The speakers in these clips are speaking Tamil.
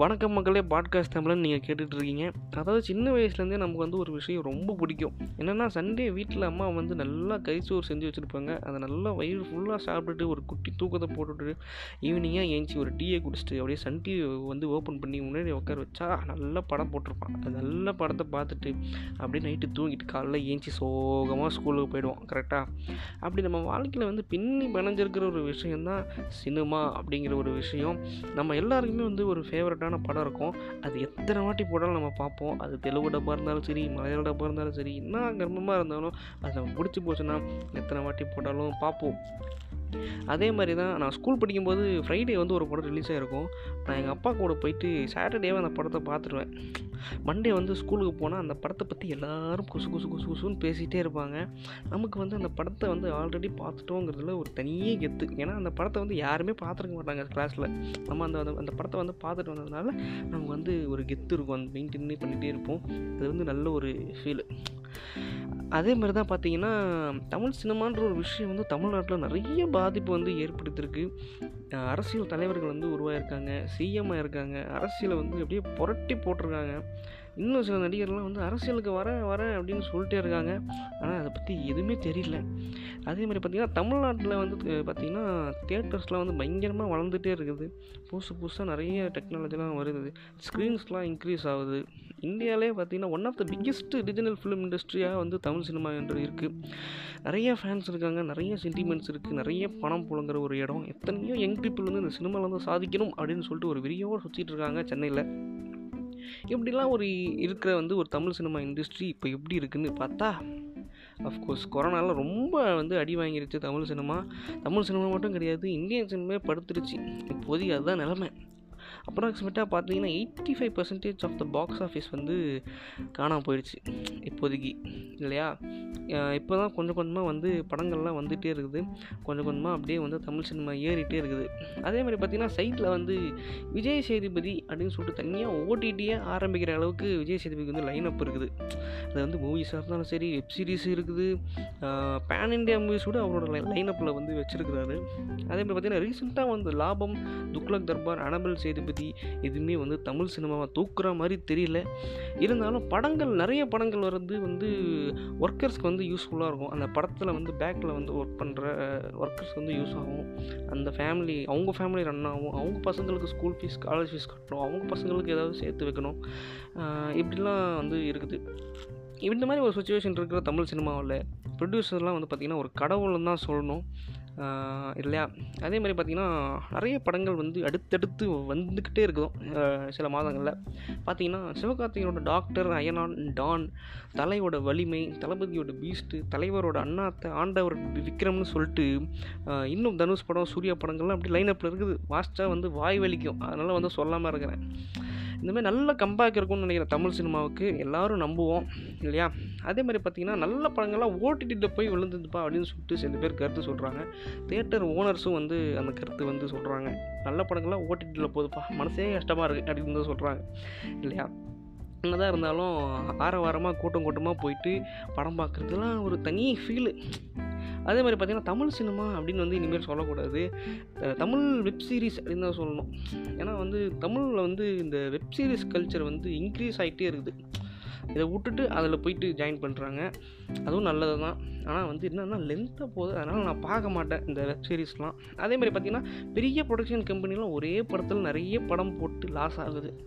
வணக்கம் மக்களே பாட்காஸ்ட் தமிழன் நீங்கள் கேட்டுட்ருக்கீங்க. அதாவது சின்ன வயசுலேருந்தே நமக்கு வந்து ஒரு விஷயம் ரொம்ப பிடிக்கும். என்னென்னா சண்டே வீட்டில் அம்மா வந்து நல்லா கறிச்சோறு செஞ்சு வச்சுருப்பாங்க. அதை நல்லா வயிறு ஃபுல்லாக சாப்பிட்டுட்டு ஒரு குட்டி தூக்கத்தை போட்டுட்டு ஈவினிங்காக ஏஞ்சி ஒரு டீயை குடிச்சிட்டு அப்படியே சன் டிவி வந்து ஓப்பன் பண்ணி முன்னாடி உட்கார வச்சா நல்லா படம் போட்டிருப்பான். அது நல்ல படத்தை பார்த்துட்டு அப்படியே நைட்டு தூங்கிட்டு காலைல ஏஞ்சி சோகமாக ஸ்கூலுக்கு போயிடுவோம் கரெக்டாக அப்படி நம்ம வாழ்க்கையில் வந்து பின்னி பிணைஞ்சிருக்கிற ஒரு விஷயந்தான் சினிமா அப்படிங்கிற ஒரு விஷயம். நம்ம எல்லாருக்குமே வந்து ஒரு ஃபேவரட்டான படம் இருக்கும். அது எத்தனை வாட்டி போட்டாலும் நம்ம பார்ப்போம். அது தெலுங்கு டப்பாக இருந்தாலும் சரி மலையாள டப்பாக இருந்தாலும் சரி என்ன கர்மமாக இருந்தாலும் அது நம்ம பிடிச்சி போச்சுன்னா எத்தனை வாட்டி போட்டாலும் பார்ப்போம். அதே மாதிரி தான் நான் ஸ்கூல் படிக்கும்போது ஃப்ரைடே வந்து ஒரு படம் ரிலீஸ் ஆகிருக்கும் நான் எங்கள் அப்பா கூட போயிட்டு சாட்டர்டேவே அந்த படத்தை பார்த்துருவேன். மண்டே வந்து ஸ்கூலுக்கு போனால் அந்த படத்தை பற்றி எல்லாரும் குசு குசு குசு குசுன்னு பேசிகிட்டே இருப்பாங்க. நமக்கு வந்து அந்த படத்தை வந்து ஆல்ரெடி பார்த்துட்டோங்கிறதுல ஒரு தனியே கெத்து. ஏன்னா அந்த படத்தை வந்து யாருமே பார்த்துருக்க மாட்டாங்க கிளாஸில் நம்ம அந்த அந்த- அந்த படத்தை வந்து பார்த்துட்டு வந்ததுனால நமக்கு வந்து ஒரு கெத்து இருக்கும். அந்த மெயின்டைன் பண்ணிகிட்டே இருப்போம். அது வந்து நல்ல ஒரு ஃபீல் அதே மாதிரி தான் பார்த்தீங்கன்னா தமிழ் சினிமான்ற ஒரு விஷயம் வந்து தமிழ்நாட்டில் நிறைய பாதிப்பு வந்து ஏற்படுத்தியிருக்கு அரசியல் தலைவர்கள் வந்து உருவாயிருக்காங்க சிஎம்மாக இருக்காங்க அரசியலை வந்து அப்படியே புரட்டி போட்டிருக்காங்க. இன்னும் சில நடிகர்லாம் வந்து அரசியலுக்கு வரேன் வரேன் அப்படின்னு சொல்லிட்டே இருக்காங்க. ஆனால் அதை பற்றி எதுவுமே தெரியல. அதே மாதிரி பார்த்திங்கன்னா தமிழ்நாட்டில் வந்து பார்த்திங்கன்னா தேட்டர்ஸ்லாம் வந்து பயங்கரமாக வளர்ந்துட்டே இருக்குது. புதுசு புதுசாக நிறைய டெக்னாலஜிலாம் வருது. ஸ்க்ரீன்ஸ்லாம் இன்க்ரீஸ் ஆகுது. இந்தியாவிலே பார்த்திங்கன்னா one of the biggest regional film இண்டஸ்ட்ரியாக வந்து தமிழ் சினிமா என்று இருக்குது நிறைய ஃபேன்ஸ் இருக்காங்க நிறைய சென்டிமெண்ட்ஸ் இருக்குது நிறைய பணம் புழங்குற ஒரு இடம். எத்தனையோ யங் பீப்புள் வந்து இந்த சினிமாவில் வந்து சாதிக்கணும் அப்படின்னு சொல்லிட்டு ஒரு விரியோடு சுற்றிட்டு இருக்காங்க சென்னையில். இப்படிலாம் ஒரு இருக்கிற வந்து ஒரு தமிழ் சினிமா இண்டஸ்ட்ரி இப்போ எப்படி இருக்குன்னு பார்த்தா அஃப்கோர்ஸ் கொரோனாலாம் ரொம்ப வந்து அடி வாங்கிருச்சு தமிழ் சினிமா. தமிழ் சினிமா மட்டும் கிடையாது இந்தியன் சினிமா படுத்துருச்சு. இப்போதைக்கு அதுதான் நிலமை. அப்ராக்சிமேட்டாக பார்த்தீங்கன்னா eighty five percentage of the box office வந்து காணாமல் போயிடுச்சு இப்போதைக்கு இல்லையா? இப்போ தான் கொஞ்சம் கொஞ்சமாக வந்து படங்கள்லாம் வந்துகிட்டே இருக்குது. கொஞ்சம் கொஞ்சமாக அப்படியே வந்து தமிழ் சினிமா ஏறிட்டே இருக்குது. அதே மாதிரி பார்த்திங்கன்னா சைட்டில் வந்து விஜய் சேதுபதி அப்படின்னு சொல்லிட்டு தனியாக ஓடிடியே ஆரம்பிக்கிற அளவுக்கு விஜய் சேதுபதிக்கு வந்து லைன் அப் இருக்குது. அது வந்து மூவிஸாக இருந்தாலும் சரி வெப் சீரிஸ் இருக்குது. பேன் இண்டியா மூவிஸ் கூட அவரோட லைன் அப்பில் வந்து வச்சுருக்கிறாரு. அதே மாதிரி பார்த்தீங்கன்னா ரீசெண்டாக வந்து லாபம் துக்லக் தர்பார் அனபல் சேதுபதி எதுவுமே வந்து தமிழ் சினிமாவை தூக்குற மாதிரி தெரியல. இருந்தாலும் படங்கள் நிறைய படங்கள் வர்றது வந்து ஒர்க்கர்ஸ்க்கு வந்து யூஸ்ஃபுல்லாக இருக்கும். அந்த படத்தில் வந்து பேக்கில் வந்து ஒர்க் பண்ணுற ஒர்க்கர்ஸ் வந்து யூஸ் ஆகும். அந்த ஃபேமிலி அவங்க ஃபேமிலி ரன் ஆகும். அவங்க பசங்களுக்கு ஸ்கூல் ஃபீஸ் காலேஜ் ஃபீஸ் கட்டணும். அவங்க பசங்களுக்கு ஏதாவது சேர்த்து வைக்கணும். இப்படிலாம் வந்து இருக்குது. இந்த மாதிரி ஒரு சுச்சுவேஷன் இருக்கிற தமிழ் சினிமாவில் ப்ரொடியூசர்லாம் வந்து பார்த்திங்கன்னா ஒரு கடவுள்னு தான் சொல்லணும். இல்லையா? அதே மாதிரி பார்த்திங்கன்னா நிறைய படங்கள் வந்து அடுத்தடுத்து வந்துக்கிட்டே இருக்கும் சில மாதங்களில். பார்த்திங்கன்னா சிவகார்த்திகனோட டாக்டர் அயனான் டான் தலையோட வலிமை தளபதியோட பீஸ்ட்டு தலைவரோட அண்ணாத்த ஆண்டவர் விக்ரம்னு சொல்லிட்டு இன்னும் தனுஷ் படம் சூர்யா படங்கள்லாம் அப்படி லைனப்பில் இருக்குது. வாஸ்ட்டாக வந்து வாய் வலிக்கும். அதனால் வந்து சொல்லாமல் இருக்கிறேன். இந்த மாதிரி நல்ல கம்பேக் இருக்கும்னு நினைக்கிறேன் தமிழ் சினிமாவுக்கு. எல்லாரும் நம்புவோம் இல்லையா? அதே மாதிரி பார்த்தீங்கன்னா நல்ல படங்கள்லாம் ஓடிடியில் போய் விழுந்துதுப்பா அப்படின்னு சொல்லிட்டு சில பேர் கருத்து சொல்கிறாங்க தியேட்டர் ஓனர்ஸும் வந்து அந்த கருத்து வந்து சொல்கிறாங்க நல்ல படங்கள்லாம் ஓடிடியில் போகுதுப்பா மனசே கஷ்டமாக இருக்குது அப்படின்னு தான் சொல்கிறாங்க இல்லையா? என்னதான் இருந்தாலும் வார வாரமாக கூட்டம் கூட்டமாக போயிட்டு படம் பார்க்குறதுலாம் ஒரு தனி ஃபீலு அதே மாதிரி பார்த்திங்கன்னா தமிழ் சினிமா அப்படின்னு வந்து இனிமேல் சொல்லக்கூடாது. தமிழ் வெப் சீரிஸ் அப்படின்னு தான் சொல்லணும். ஏன்னா வந்து தமிழில் வந்து இந்த வெப் சீரிஸ் கல்ச்சர் வந்து இன்க்ரீஸ் ஆகிட்டே இருக்குது. இதை விட்டுட்டு அதில் போயிட்டு ஜாயின் பண்ணுறாங்க அதுவும் நல்லது தான் ஆனால் வந்து என்னென்னா லென்த்தாக போகுது. அதனால் நான் பார்க்க மாட்டேன் இந்த வெப் சீரிஸ்லாம் அதே மாதிரி பார்த்திங்கன்னா பெரிய ப்ரொடக்ஷன் கம்பெனிலாம் ஒரே படத்தில் நிறைய படம் போட்டு லாஸ் ஆகுது.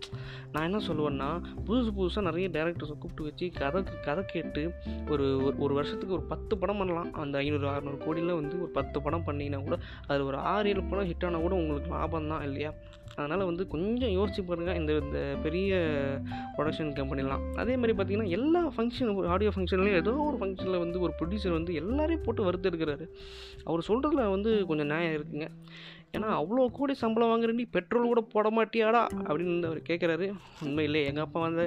நான் என்ன சொல்லுவேன்னா புதுசு புதுசாக நிறைய டேரக்டர்ஸை கூப்பிட்டு வச்சு கதை கதை கேட்டு ஒரு ஒரு- ஒரு வருஷத்துக்கு ஒரு பத்து படம் பண்ணலாம். அந்த ஐநூறு அறநூறு கோடியில் வந்து ஒரு பத்து படம் பண்ணிங்கன்னா கூட அதில் ஒரு ஆறு ஏழு படம் ஹிட் ஆனால் கூட உங்களுக்கு லாபம் தான் இல்லையா? அதனால் வந்து கொஞ்சம் யோசிச்சு பாருங்கள் இந்த இந்த பெரிய ப்ரொடக்ஷன் கம்பெனிலாம் அதே மாதிரி பார்த்தீங்கன்னா எல்லா ஃபங்க்ஷன் ஆடியோ ஃபங்க்ஷன்லேயும் ஏதோ ஒரு ஃபங்க்ஷனில் வந்து ஒரு ப்ரொடியூசர் வந்து எல்லாரையும் போட்டு வறுத்தெடுக்கிறாரு அவர் சொல்கிறதுல வந்து கொஞ்சம் நியாயம் இருக்குங்க. ஏன்னா அவ்வளோ கோடி சம்பளம் வாங்குற நீ பெட்ரோல் கூட போட மாட்டியாடா அப்படின்னு அவர் கேட்குறாரு உண்மையிலே எங்கள் அப்பா வந்து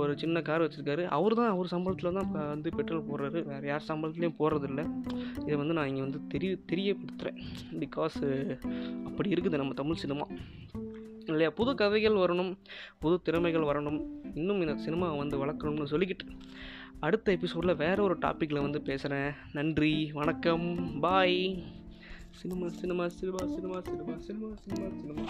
ஒரு சின்ன கார் வச்சுருக்காரு. அவர் தான் அவர் சம்பளத்தில் தான் இப்போ வந்து பெட்ரோல் போடுறாரு. வேறு யார் சம்பளத்துலேயும் போடுறதில்ல. இதை வந்து நான் இங்கே வந்து தெரிய தெரியப்படுத்துகிறேன் பிகாஸ் அப்படி இருக்குது நம்ம தமிழ் சினிமா. இல்லையா? புது கதைகள் வரணும் புது திறமைகள் வரணும். இன்னும் இந்த சினிமாவை வந்து வளர்க்கணும்னு சொல்லிக்கிட்டு அடுத்த எபிசோடில் வேற ஒரு டாப்பிக்கில் வந்து பேசுகிறேன் நன்றி வணக்கம் bye cinema cinema cinema cinema cinema cinema cinema cinema.